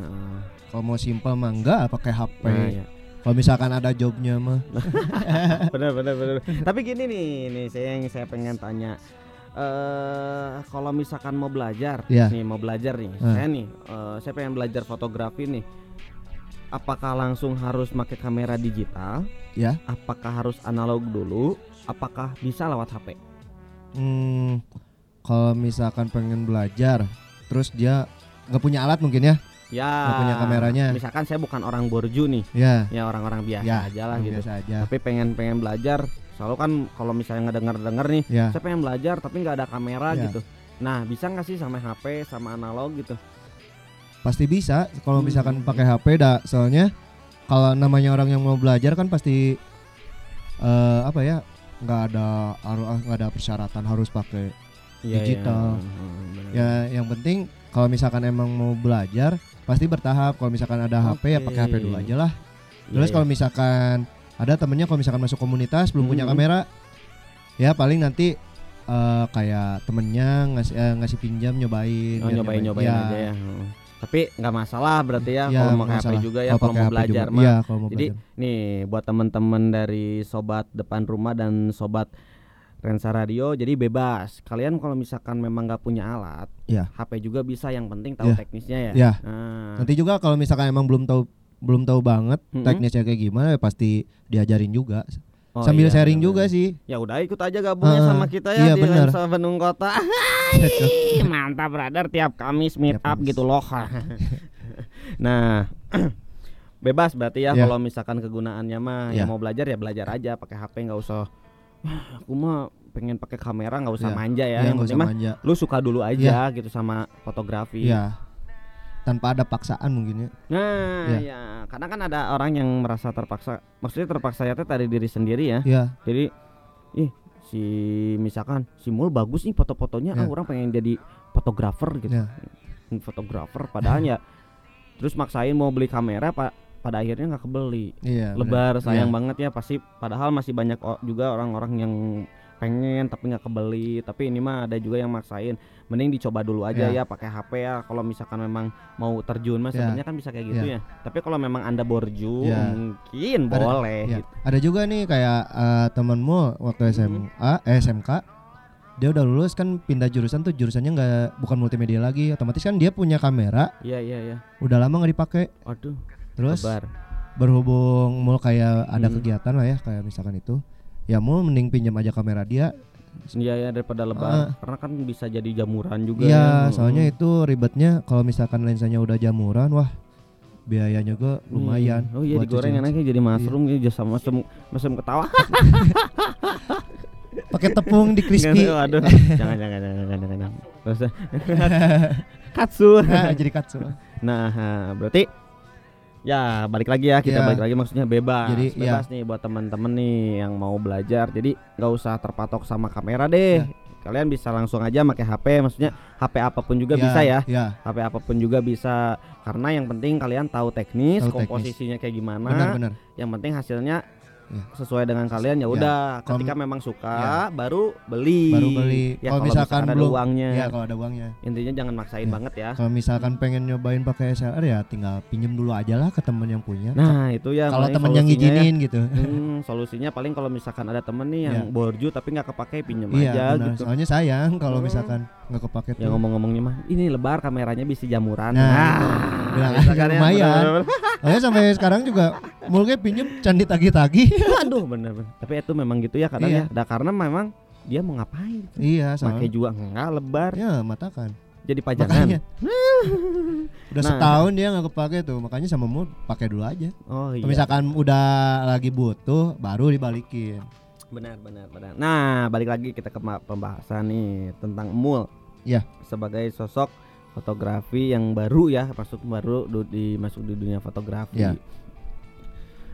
Kalau mau simple mah enggak pakai HP. nah, ya. Kalau misalkan ada jobnya mah. Bener bener bener tapi gini nih nih saya yang saya pengen tanya. Eh kalau misalkan mau belajar Iya. nih mau belajar nih Hmm. saya nih eh, saya pengen belajar fotografi nih. Apakah langsung harus pakai kamera digital? Ya. apakah harus analog dulu? Apakah bisa lewat HP Hmm, kalau misalkan pengen belajar, terus dia nggak punya alat mungkin ya, Ya. Nggak punya kameranya. Misalkan saya bukan orang borju nih, Ya, ya orang-orang biasa ya, aja lah gitu. biasa aja. Tapi pengen pengen belajar. Selalu kan kalau misalnya ngedenger-denger nih, Ya, saya pengen belajar tapi nggak ada kamera Ya. gitu. Nah, bisa nggak sih sama HP sama analog gitu? pasti bisa kalau Hmm. misalkan pakai HP dah. Soalnya kalau namanya orang yang mau belajar kan pasti eh apa ya? nggak ada haru- nggak ada persyaratan harus pakai Iya, Digital. iya. Hmm, bener. ya yang penting kalau misalkan emang mau belajar pasti bertahap kalau misalkan ada HP ya pakai HP dulu aja lah Iya, terus iya. kalau misalkan ada temennya kalau misalkan masuk komunitas belum punya Mhm. kamera ya paling nanti eh, kayak temennya ngasih eh, ngasih pinjam nyobain Oh, nyobain nyobain Ya, aja ya. Hmm. Tapi nggak masalah berarti ya, ya, kalau mau HP juga ya Kalau mau belajar mah. Iya, kalau mau Jadi belajar. nih buat teman-teman dari sobat depan rumah dan sobat Rensa Radio jadi bebas. Kalian kalau misalkan memang nggak punya alat, Iya. HP juga bisa yang penting tahu Iya. teknisnya ya. Iya. Nah, nanti juga kalau misalkan emang belum tahu belum tahu banget Mhm. teknisnya kayak gimana ya pasti diajarin juga oh sambil iya, sharing bener. juga sih Ya udah ikut aja gabungnya Ah, sama kita ya iya, di bener. Rensa Bandung Kota. Hai, Mantap brother tiap Kamis meet Tiap up Kamis. gitu loh. nah, bebas berarti ya Iya. kalau misalkan kegunaannya mah Iya. yang mau belajar ya belajar aja pakai HP nggak usah "Ah, aku mah pengen pakai kamera nggak usah Iya. manja ya. Iya, yang penting usah mah manja lu suka dulu aja gitu sama fotografi. Iya. tanpa ada paksaan mungkin ya Nah, Iya. ya, karena kan ada orang yang merasa terpaksa. Maksudnya terpaksa ya dari diri sendiri ya. Iya Jadi ih si misalkan si Mul bagus nih foto-fotonya ah Ya. orang pengen jadi fotografer gitu. Ya. Fotografer padahal ya terus maksain mau beli kamera pak pada akhirnya nggak kebeli. iya bener. Lebar sayang Iya. banget ya pasti padahal masih banyak juga orang-orang yang pengen tapi nggak kebeli tapi ini mah ada juga yang maksain mending dicoba dulu aja Ya. ya pakai HP ya kalau misalkan memang mau terjun mas Ya. sebenarnya kan bisa kayak gitu ya tapi kalau memang anda borju Ya. mungkin Ada- boleh Iya. gitu. Ada juga nih kayak eh, temenmu waktu Mhm. SMA, eh, SMK, dia udah lulus kan pindah jurusan tuh jurusannya nggak bukan multimedia lagi, otomatis kan dia punya kamera, iya iya iya udah lama nggak dipakai, aduh terus lebar berhubung mul kayak ada Hmm. kegiatan lah ya kayak misalkan itu, ya mul mending pinjam aja kamera dia, Iya ya daripada lebar karena kan bisa jadi jamuran juga. Iya, ya. soalnya Mm. itu ribetnya kalau misalkan lensanya udah jamuran, wah biayanya juga lumayan. Hmm. Oh iya digoreng enaknya jadi mushroom gitu just sama mesem mesem ketawa. Pakai tepung di crispy. Aduh. jangan jangan jangan jangan jangan. Terus katsu. Nah, jadi katsu. Nah, berarti ya balik lagi ya kita Iya. balik lagi maksudnya bebas. Jadi, iya. bebas nih buat teman-teman nih yang mau belajar. Jadi nggak usah terpatok sama kamera deh. Iya. Kalian bisa langsung aja pakai HP maksudnya HP apa pun juga Ya, bisa ya. Ya, HP apa pun juga bisa karena yang penting kalian tahu teknis, Tahu teknis. komposisinya kayak gimana. benar-benar. Yang penting hasilnya Ya. Sesuai dengan kalian ya Ya. udah. Ketika memang suka Ya. baru beli. Baru beli. Ya, kalau misalkan ada belum uangnya. Ya, kalau ada uangnya. Intinya jangan maksain Ya. banget ya. Kalau misalkan pengen nyobain pakai SLR ya tinggal pinjem dulu aja lah ke temen yang punya. Nah, itu ya kalau temen yang solusinya ya. gitu. Hmm, solusinya paling kalau misalkan ada temen nih yang Ya. borju tapi nggak kepake pinjem iya, aja benar. gitu. Soalnya sayang kalau Hmm. misalkan nggak kepake Ya tuh. ngomong-ngomongnya mah ini lebar kameranya bisa jamuran. Nah, Bilang bisa aja ya, lumayan. Soalnya sampai sekarang juga mulai pinjem candi tagi-tagi. Aduh bener-bener. Tapi itu memang gitu ya kadang Iya. ya. Nah, karena memang dia mau ngapain? iya, Pakai soalnya. juga enggak lebar. Ya, matakan. Jadi pajangan. Makanya. Udah Nah. setahun dia nggak kepake tuh, makanya sama mu pakai dulu aja. Oh iya. Misalkan udah lagi butuh, baru dibalikin. Benar, benar, benar. Nah, balik lagi kita ke pembahasan nih tentang Mul. Iya. Sebagai sosok fotografi yang baru ya, masuk baru di masuk di dunia fotografi. Iya.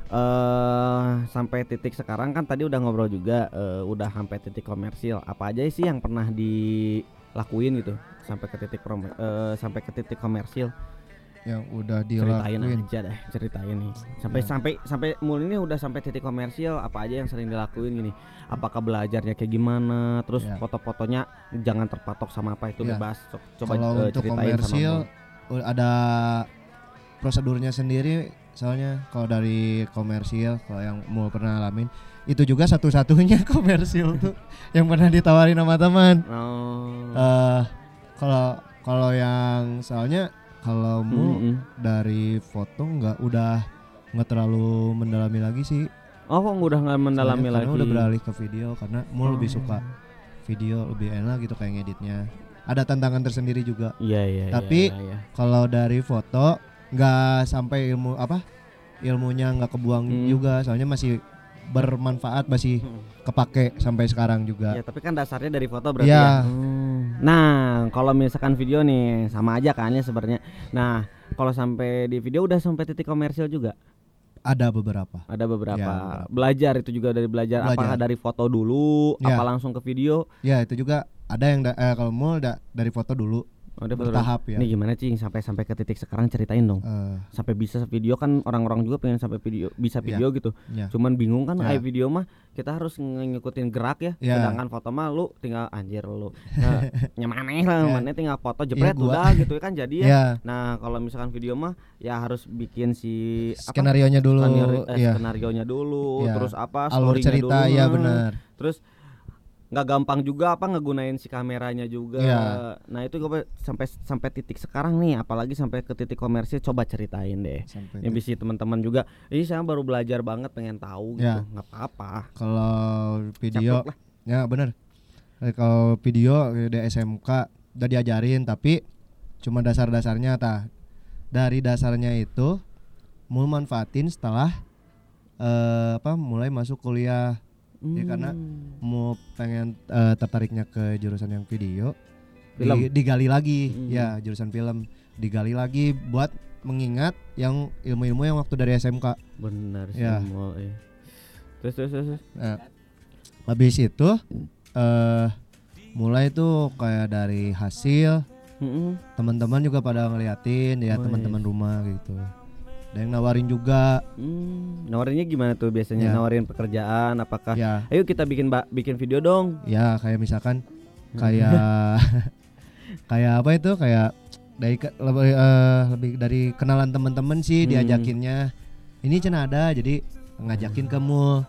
eh sampai titik sekarang kan tadi udah ngobrol juga eh, udah sampai titik komersil. Apa aja sih yang pernah dilakuin gitu sampai ke titik prom- eh, sampai ke titik komersil? Yang udah Ceritain dilakuin. aja deh, ceritain nih. Sampai Ya. sampai sampai mul ini udah sampai titik komersil apa aja yang sering dilakuin gini? Apakah belajarnya kayak gimana? Terus Ya. foto-fotonya jangan terpatok sama apa itu Ya. bebas. Coba Kalau eh, untuk ceritain u- ada prosedurnya sendiri. Soalnya kalau dari komersil, kalau yang mau pernah alamin, itu juga satu-satunya komersil tuh yang pernah ditawarin sama teman. Oh. Eh kalau kalau yang soalnya kalau mu Mm-mm. dari foto nggak udah nggak terlalu mendalami lagi sih. Oh, kok udah nggak mendalami Soalnya lagi? karena udah beralih ke video karena mu lebih Oh. suka video lebih enak gitu kayak ngeditnya. ada tantangan tersendiri juga. Iya iya. Tapi- iya, iya. Kalau dari foto nggak sampai ilmu apa ilmunya nggak kebuang Hmm. juga, soalnya masih bermanfaat masih Hmm. kepake sampai sekarang juga. Ya tapi kan dasarnya dari foto berarti Iya. ya. Hmm. Nah kalau misalkan video nih sama aja kan ya sebenarnya. Nah kalau sampai di video udah sampai titik komersil juga. Ada beberapa. Ada beberapa. Ya, beberapa. Belajar itu juga dari belajar. Belajar. Apakah dari foto dulu? Ya. Apa langsung ke video? Ya itu juga ada yang da- eh, kalau mau da- dari foto dulu Oh, foto bertahap ya. Nih gimana cing sampai sampai ke titik sekarang ceritain dong. Eh, Sampai bisa video kan orang-orang juga pengen sampai video bisa Iya. video gitu. ya. Cuman bingung kan Ya. ay video mah kita harus ng- ngikutin gerak ya. Ya. Sedangkan foto mah lu tinggal anjir lu. Nah, nyamaneh lah, Ya. mana tinggal foto jepret gua. udah gitu kan jadi ya. Ya, Nah, kalau misalkan video mah ya harus bikin si apa? skenario nya dulu. Skenario, eh, ya. skenarionya dulu, Ya. terus apa? Alur cerita dulu. ya benar. Terus nggak gampang juga apa ngegunain si kameranya juga. Ya. Nah, itu gue sampai sampai titik sekarang nih, apalagi sampai ke titik komersil coba ceritain deh. Sampai Yang bisa teman-teman juga, ini saya baru belajar banget pengen tahu gitu. Ya. nggak apa-apa. Kalau video ya benar. Eh, Kalau video di SMK udah diajarin tapi cuma dasar-dasarnya tah. Dari dasarnya itu mau manfaatin setelah eh, apa mulai masuk kuliah Ya, karena Hmm. mau pengen eh, tertariknya ke jurusan yang video di- Film. digali lagi Hmm. ya jurusan film digali lagi buat mengingat yang ilmu-ilmu yang waktu dari SMK benar sih Ya. mau, eh. Terus terus terus. Nah, habis itu eh mulai tuh kayak dari hasil Mm-mm. teman-teman juga pada ngeliatin ya Oh, teman-teman rumah gitu. Ada yang nawarin juga Hmm, nawarinnya gimana tuh biasanya? Ya. Nawarin pekerjaan apakah? ya Ayo kita bikin bikin video dong. ya kayak misalkan kayak kayak apa itu kayak dari ke- lebih, eh, lebih dari kenalan teman-teman sih Hmm. diajakinnya ini cina ada jadi ngajakin kamu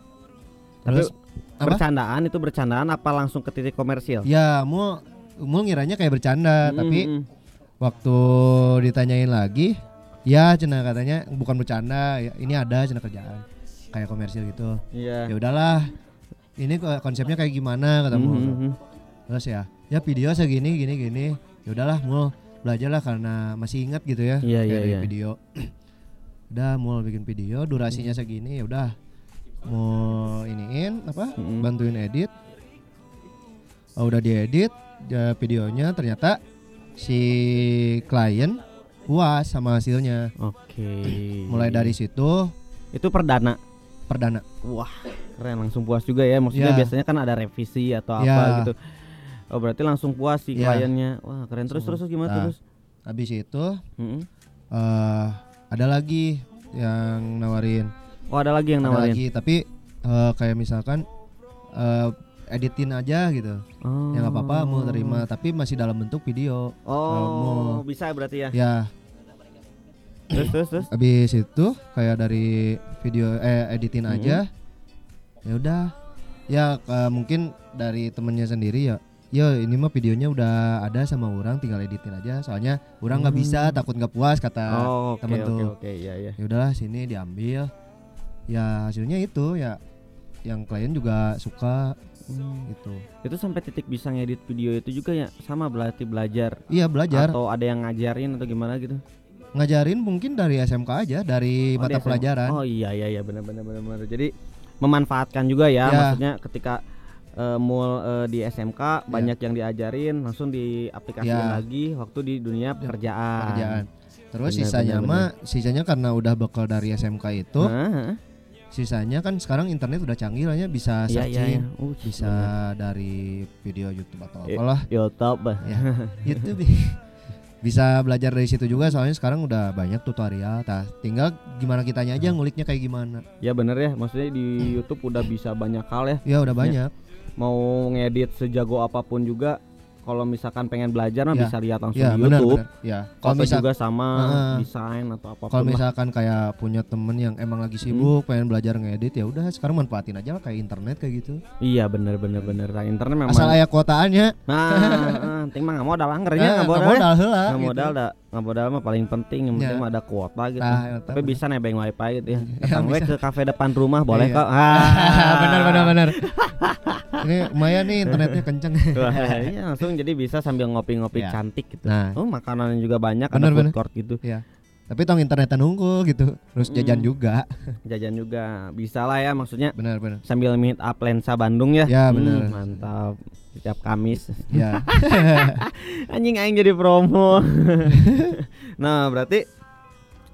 terus apa Bercandaan itu bercandaan apa langsung ke titik komersil? ya mau mau ngiranya kayak bercanda Hmm, tapi hmm. waktu ditanyain lagi ya cina katanya bukan bercanda ya, ini ada cina kerjaan kayak komersil gitu Iya. ya udahlah ini ko- konsepnya kayak gimana katamu Hmm, hmm, hmm. terus ya ya video segini gini gini ya udahlah mau belajar lah karena masih ingat gitu ya Iya, iya, dari iya. video udah mau bikin video durasinya segini ya udah mau iniin apa Mm-mm. bantuin edit oh, udah diedit ya videonya ternyata si klien puas sama hasilnya Oke. mulai dari situ itu perdana. perdana Wah, keren langsung puas juga ya. Maksudnya Ya. biasanya kan ada revisi atau apa Ya. gitu. Oh, berarti langsung puas si Ya. kliennya. Wah, keren terus terus terus gimana Nah. terus? habis itu Mm-mm. eh ada lagi yang nawarin Oh, ada lagi yang ada nawarin. lagi tapi eh, kayak misalkan eh, editin aja gitu Oh. ya nggak apa-apa mau terima tapi masih dalam bentuk video Oh, mau- bisa berarti ya. ya Terus terus terus. habis itu kayak dari video eh editin Mm-mm. aja ya udah ya eh, mungkin dari temennya sendiri ya ya ini mah videonya udah ada sama orang tinggal editin aja soalnya orang nggak bisa takut nggak puas kata Oh, oke temen oke tuh. oke, iya iya. ya udahlah sini diambil ya hasilnya itu ya yang klien juga suka Hmm. gitu Itu sampai titik bisa ngedit video itu juga ya sama berarti belajar iya belajar atau ada yang ngajarin atau gimana gitu. ngajarin mungkin dari SMK aja dari Oh, mata pelajaran Oh iya iya iya benar benar benar benar. Jadi memanfaatkan juga ya, Ya. maksudnya ketika eh, mul eh, di SMK Ya. banyak yang diajarin langsung diaplikasikan Ya. lagi waktu di dunia pekerjaan. pekerjaan terus Benar, sisanya benar, mah sisanya karena udah bekal dari SMK itu Hah? Sisanya kan sekarang internet udah canggih lah ya bisa Iya iya. searching iya. Uh, bisa benar. dari video YouTube atau Eh, apalah YouTube. ya YouTube bisa belajar dari situ juga soalnya sekarang udah banyak tutorial tah tinggal gimana kitanya aja nguliknya kayak gimana Ya bener ya, maksudnya di YouTube udah bisa banyak hal ya. ya udah banyak Mau ngedit sejago apa pun juga, kalau misalkan pengen belajar mah Ya. bisa lihat langsung ya di benar YouTube. benar ya kalau misal juga sama Heeh. desain atau apa pun. kalau lah. misalkan kayak punya temen yang emang lagi sibuk pengen belajar ngedit ya udah sekarang manfaatin aja lah kayak internet kayak gitu Iya bener bener bener. Nah, internet memang. asal aya kuotaannya Nah, penting mah nggak modal anggernya Eh, nggak nggak modal. modal heula Nggak gitu. modal dah, nggak modal mah paling penting. Yang penting Ya. mah ada kuota gitu. Tah, eta Tapi bener. bisa nebeng wifi gitu ya. Ya, Datang we bisa. ke kafe depan rumah boleh Iya. kok. Ah. benar benar benar Ini lumayan nih internetnya kenceng. Iya langsung jadi bisa sambil ngopi-ngopi Ya. cantik gitu. Nah. Oh, makanan juga banyak Bener, ada food bener. court gitu. ya. Tapi tong internetnya nunggu gitu. Terus jajan Mm. juga. Jajan juga bisa lah ya maksudnya Benar benar. sambil meet up lensa Bandung ya. Ya, Hmm, bener. mantap. Setiap Kamis. Ya. Anjing aing jadi promo. nah, berarti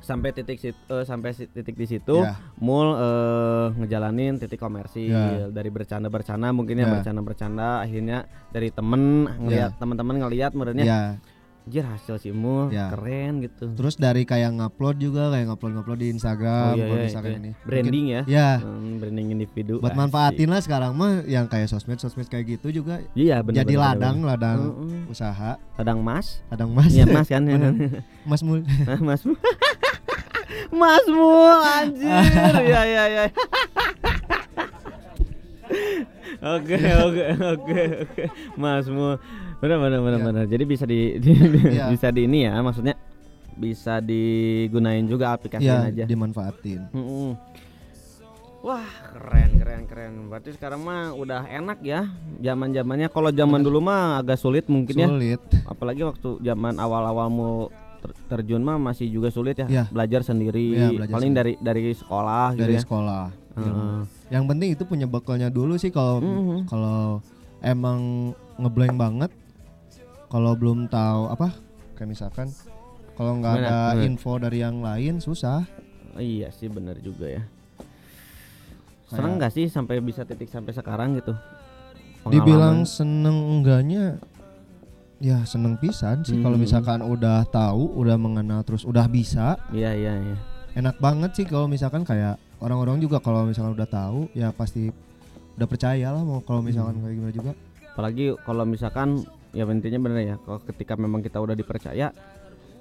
sampai titik situ sampai titik di situ Ya. mul eh, ngejalanin titik komersil Ya. dari bercanda-bercanda mungkin ya Ya. bercanda-bercanda akhirnya dari temen ngelihat teman-teman ngelihat merenya ya. Anjir hasil si mul Ya. keren gitu Terus dari kayak ngupload juga kayak ngupload-ngupload di Oh, Instagram, iya, kalau iya, misalkan iya. ini. branding ya Mungkin- ya. Hmm, branding individu Buat manfaatin lah sekarang mah yang kayak sosmed-sosmed kayak gitu juga iya bener, jadi bener, ladang, bener, ladang bener. Mm-mm. usaha, ladang mas ladang mas. iya mas kan ya. Mas mul. Mas Mul. Mas Mul anjir. ya ya ya. Oke oke oke oke. Mas Mul. Benar benar benar Ya. benar. Jadi bisa di, di- Iya. bisa di ini ya maksudnya bisa digunain juga aplikasinya ya, aja. dimanfaatin. Mm-mm. Wah keren keren keren. Berarti sekarang mah udah enak ya zaman zamannya. Kalau zaman dulu mah agak sulit mungkin ya. Sulit. apalagi waktu zaman awal-awal mau ter- terjun mah masih juga sulit ya Iya. belajar sendiri Iya, belajar paling sendiri. dari dari sekolah gitu dari ya sekolah. Heeh. Yang penting itu punya bekalnya dulu sih kalau Mhm. kalau emang ngeblank banget kalau belum tahu apa? Kayak misalkan kalau nggak ada Gimana? info dari yang lain susah. Iya sih benar juga ya. Seneng nggak sih sampai bisa titik sampai sekarang gitu? Dibilang Pengalaman. seneng enggaknya ya seneng pisan sih. Kalau Mhm. misalkan udah tahu udah mengenal terus udah bisa. Iya iya iya. Enak banget sih kalau misalkan kayak orang-orang juga kalau misalkan udah tahu ya pasti udah percaya lah mau kalau misalkan Hmm. kayak gimana juga. Apalagi kalau misalkan ya intinya bener ya kalau ketika memang kita udah dipercaya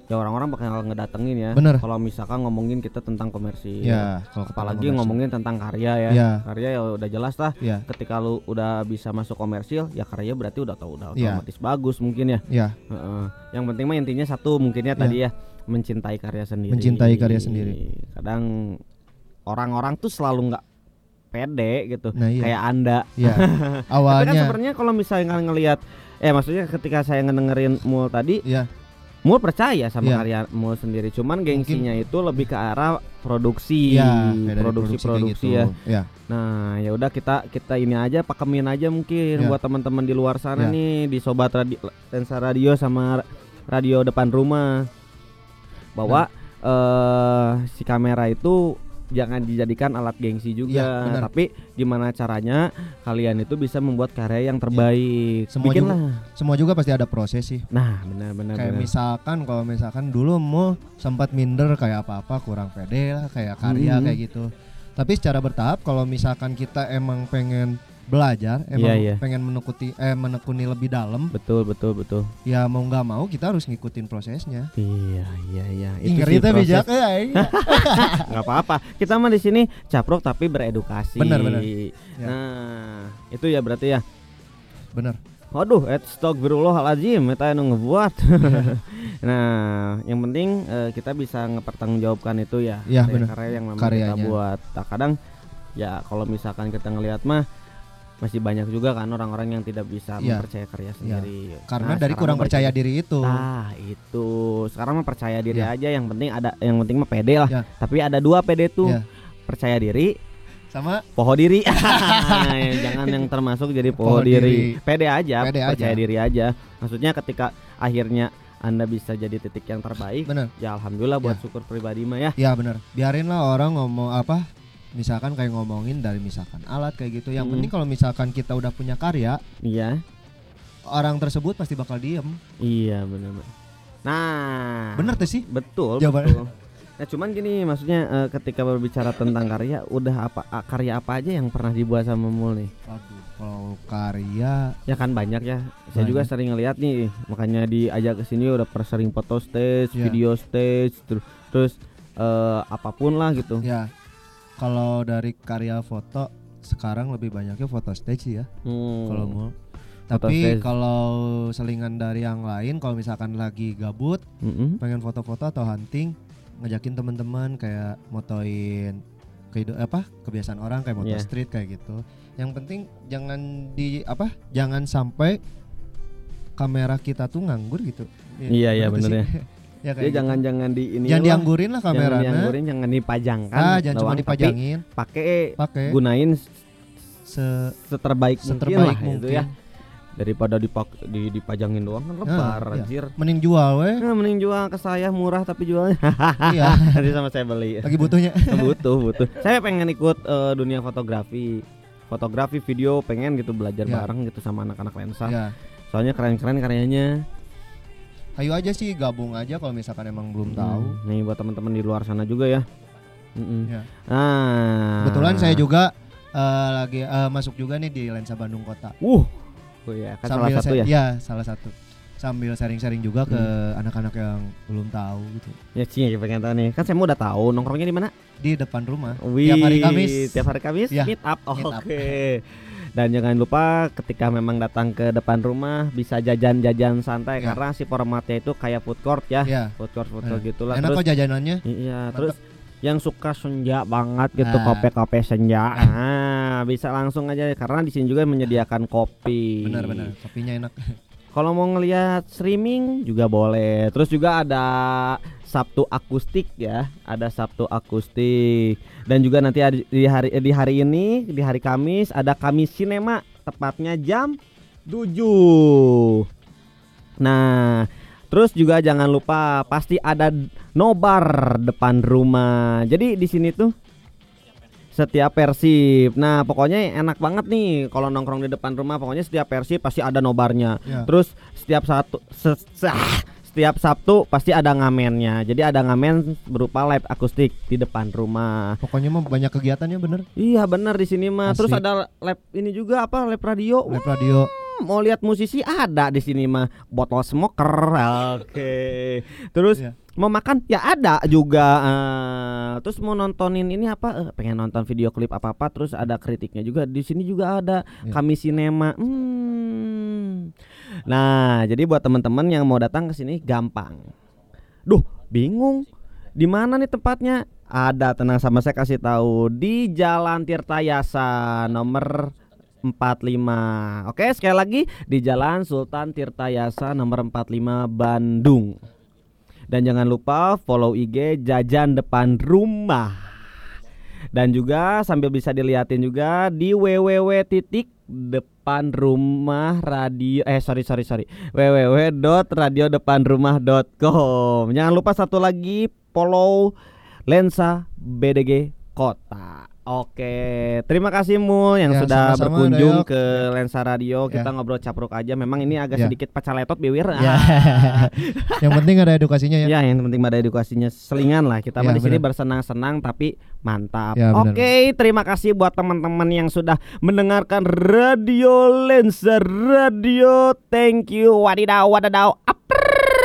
ya orang-orang bakal ngedatengin ya Bener. kalau misalkan ngomongin kita tentang komersil ya kalau apalagi komersil. ngomongin tentang karya ya ya karya ya udah jelas lah ya ketika lu udah bisa masuk komersil ya karya berarti udah tahu udah Iya. otomatis bagus mungkin ya ya Heeh. yang penting mah intinya satu mungkin ya tadi ya mencintai karya sendiri Mencintai karya sendiri. kadang orang-orang tuh selalu nggak pede gitu Nah, iya. kayak anda ya tapi kan awalnya sebenarnya kalau misalnya ngelihat eh maksudnya ketika saya ngedengerin mul tadi ya mul percaya sama Iya. karya mul sendiri cuman gengsinya itu lebih ke arah produksi dari produksi produksi gitu. ya ya Nah, ya udah kita kita ini aja pakemin aja mungkin Ya. buat teman-teman di luar sana Ya. nih di sobat radio lensa radio sama ra- radio depan rumah bahwa eh si kamera itu jangan dijadikan alat gengsi Iya, juga, benar. tapi gimana caranya kalian itu bisa membuat karya yang terbaik. Semua Bikinlah. semua juga pasti ada proses sih Nah, benar-benar kayak benar. misalkan kalau misalkan dulu mau sempat minder kayak apa-apa kurang pede lah kayak karya Mhm. kayak gitu tapi secara bertahap kalau misalkan kita emang pengen belajar emang Iya, iya. pengen menekuti eh menekuni lebih dalam Betul, betul, betul. ya mau nggak mau kita harus ngikutin prosesnya Iya, iya, iya. Itu sih teh proses. bijak ya nggak apa-apa kita mah di sini caprok tapi beredukasi Benar, benar. Ya. nah itu ya berarti ya bener waduh et astagfirullahaladzim eta anu ngebuat nah yang penting eh, kita bisa ngepertanggungjawabkan itu ya Iya, karya- benar. karya yang memang kita Karyanya. buat nah, kadang ya kalau misalkan kita ngelihat mah masih banyak juga kan orang-orang yang tidak bisa Iya. mempercaya karya sendiri karena Nah, dari kurang percaya diri itu Nah itu sekarang mah percaya diri Iya. aja yang penting ada yang penting mah pede lah Iya. tapi ada dua pede tuh Iya. percaya diri sama poho diri jangan yang termasuk jadi poho, Poho diri. diri. pede aja Pede percaya aja. diri aja maksudnya ketika akhirnya anda bisa jadi titik yang terbaik bener ya alhamdulillah buat Ya. syukur pribadi mah ya ya bener biarin lah orang ngomong apa misalkan kayak ngomongin dari misalkan alat kayak gitu. Yang Hmm. penting kalau misalkan kita udah punya karya iya. orang tersebut pasti bakal diem. Iya benar nah. Bener tuh sih. Betul Jawaban- betul. Nah cuman gini maksudnya eh, ketika berbicara tentang karya udah apa a- karya apa aja yang pernah dibuat sama Mul nih? Waduh, kalau karya ya kan banyak ya. Saya juga Banyak. sering ngeliat nih makanya diajak ke sini udah sering foto stage Ya. video stage terus terus eh, apa pun lah gitu. Ya kalau dari karya foto sekarang lebih banyaknya foto stage ya Hmm. kalau mau tapi kalau selingan dari yang lain kalau misalkan lagi gabut Mm-mm. pengen foto-foto atau hunting ngajakin teman-teman kayak motoin kehidupan apa kebiasaan orang kayak motor Iya. street kayak gitu. Yang penting jangan di apa? Jangan sampai kamera kita tuh nganggur gitu. Iya, iya, sih. ya. ya Jadi kayak gitu. jangan jangan di ini jangan dianggurin lah Jangan kameranya. dianggurin, jangan dipajangkan. Ah, jangan cuma doang, tapi dipajangin, Pakai pakai gunain se seterbaik, seterbaik mungkin, lah mungkin. itu ya. Daripada dipak di, dipajangin doang kan lebar iya. anjir. Mending jual weh. Nah, mending jual ke saya murah tapi jualnya iya, nanti sama saya beli. lagi butuhnya. butuh butuh saya pengen ikut eh, dunia fotografi fotografi video pengen gitu belajar Ya. bareng gitu sama anak-anak lensa ya. soalnya keren-keren karyanya Ayo aja sih gabung aja kalau misalkan emang belum tahu. Hmm, nih buat teman-teman di luar sana juga ya Mm-mm. Ya. nah Kebetulan saya juga eh, lagi eh, masuk juga nih di Lensa Bandung Kota. uh oh ya kan salah satu sa- ya Iya, salah satu. Sambil sharing-sharing juga ke Hmm. anak-anak yang belum tahu gitu. ya sih pengen tahu nih kan saya mau udah tahu nongkrongnya di mana Di depan rumah. Wih, Tiap hari Kamis. tiap hari Kamis Ya, meet up oke up. Dan jangan lupa ketika memang datang ke depan rumah bisa jajan-jajan santai Ya. karena si formatnya itu kayak food court ya Iya. food court food court Eh, gitulah Enak terus kok jajanannya. Iya, Mantep. terus yang suka senja banget gitu Nah. kopi-kopi senja. Nah, bisa langsung aja karena di sini juga menyediakan kopi. Benar-benar, kopinya enak. Kalau mau ngelihat streaming juga boleh. Terus juga ada Sabtu akustik ya, ada Sabtu akustik. Dan juga nanti di hari di hari ini, di hari Kamis ada Kamis Cinema tepatnya jam 7. Nah, terus juga jangan lupa pasti ada nobar depan rumah. Jadi di sini tuh setiap persib. Nah, pokoknya enak banget nih kalau nongkrong di depan rumah. Pokoknya setiap persib pasti ada nobarnya. Ya. Terus setiap satu se- se- setiap Sabtu pasti ada ngamennya. Jadi ada ngamen berupa live akustik di depan rumah. Pokoknya mah banyak kegiatannya bener. Iya benar di sini mah. Terus ada live ini juga apa live radio. Live radio. Hmm, mau lihat musisi ada di sini mah. Botol smoker. Oke. Terus Iya. mau makan ya ada juga. Eh, terus mau nontonin ini apa? Eh, pengen nonton video klip apa apa. Terus ada kritiknya juga di sini juga ada. Iya. Kami sinema. Hmm. Nah jadi buat teman-teman yang mau datang ke sini gampang. Duh bingung. Di mana nih tempatnya? Ada tenang sama saya kasih tahu di Jalan Tirtayasa nomor 45. Oke, sekali lagi di Jalan Sultan Tirtayasa nomor 45 Bandung. Dan jangan lupa follow IG Jajan Depan Rumah. Dan juga sambil bisa dilihatin juga di www depan rumah radio eh sorry sorry sorry. www.radiodepanrumah.com jangan lupa satu lagi follow lensa BDG Kota Oke, terima kasih Mul yang Ya, sudah sama-sama, berkunjung Doyok. ke Lensa Radio. Kita Ya. ngobrol capruk aja. Memang ini agak Ya. sedikit pacaletot biwir. Ya. yang penting ada edukasinya ya. Ya, yang penting ada edukasinya selingan lah. Kita Ya, di sini bersenang-senang tapi mantap. Ya. Oke, terima kasih buat teman-teman yang sudah mendengarkan Radio Lensa Radio. Thank you. Wadidaw wadadaw. Aper.